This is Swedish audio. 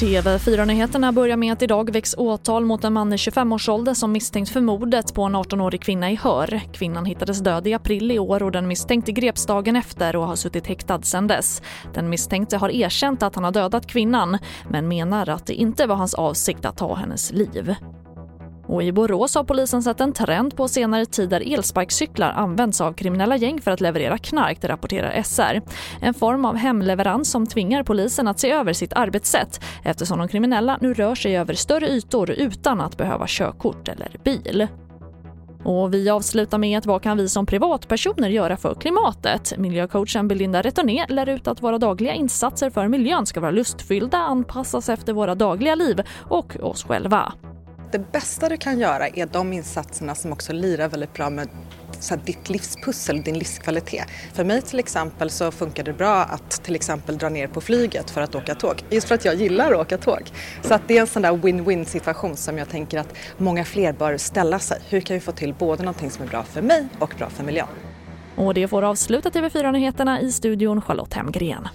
TV4-nyheterna börjar med att idag väcks åtal mot en man i 25-årsåldern som misstänkt för mordet på en 18-årig kvinna i Hör. Kvinnan hittades död i april i år och den misstänkte greps dagen efter och har suttit häktad sedan dess. Den misstänkte har erkänt att han har dödat kvinnan men menar att det inte var hans avsikt att ta hennes liv. Och I Borås har polisen sett en trend på senare tid där elsparkcyklar används av kriminella gäng för att leverera knark, det rapporterar SR. En form av hemleverans som tvingar polisen att se över sitt arbetssätt eftersom de kriminella nu rör sig över större ytor utan att behöva körkort eller bil. Och vi avslutar med att vad kan vi som privatpersoner göra för klimatet? Miljöcoachen Belinda Retourné lär ut att våra dagliga insatser för miljön ska vara lustfyllda, anpassas efter våra dagliga liv och oss själva det bästa du kan göra är de insatserna som också lirar väldigt bra med så här, ditt livspussel, din livskvalitet. För mig till exempel så funkar det bra att till exempel dra ner på flyget för att åka tåg. Just för att jag gillar att åka tåg. Så att det är en sån där win-win situation som jag tänker att många fler bör ställa sig. Hur kan vi få till både någonting som är bra för mig och bra för miljön? Och det får avsluta TV4-nyheterna i studion Charlotte Hemgren.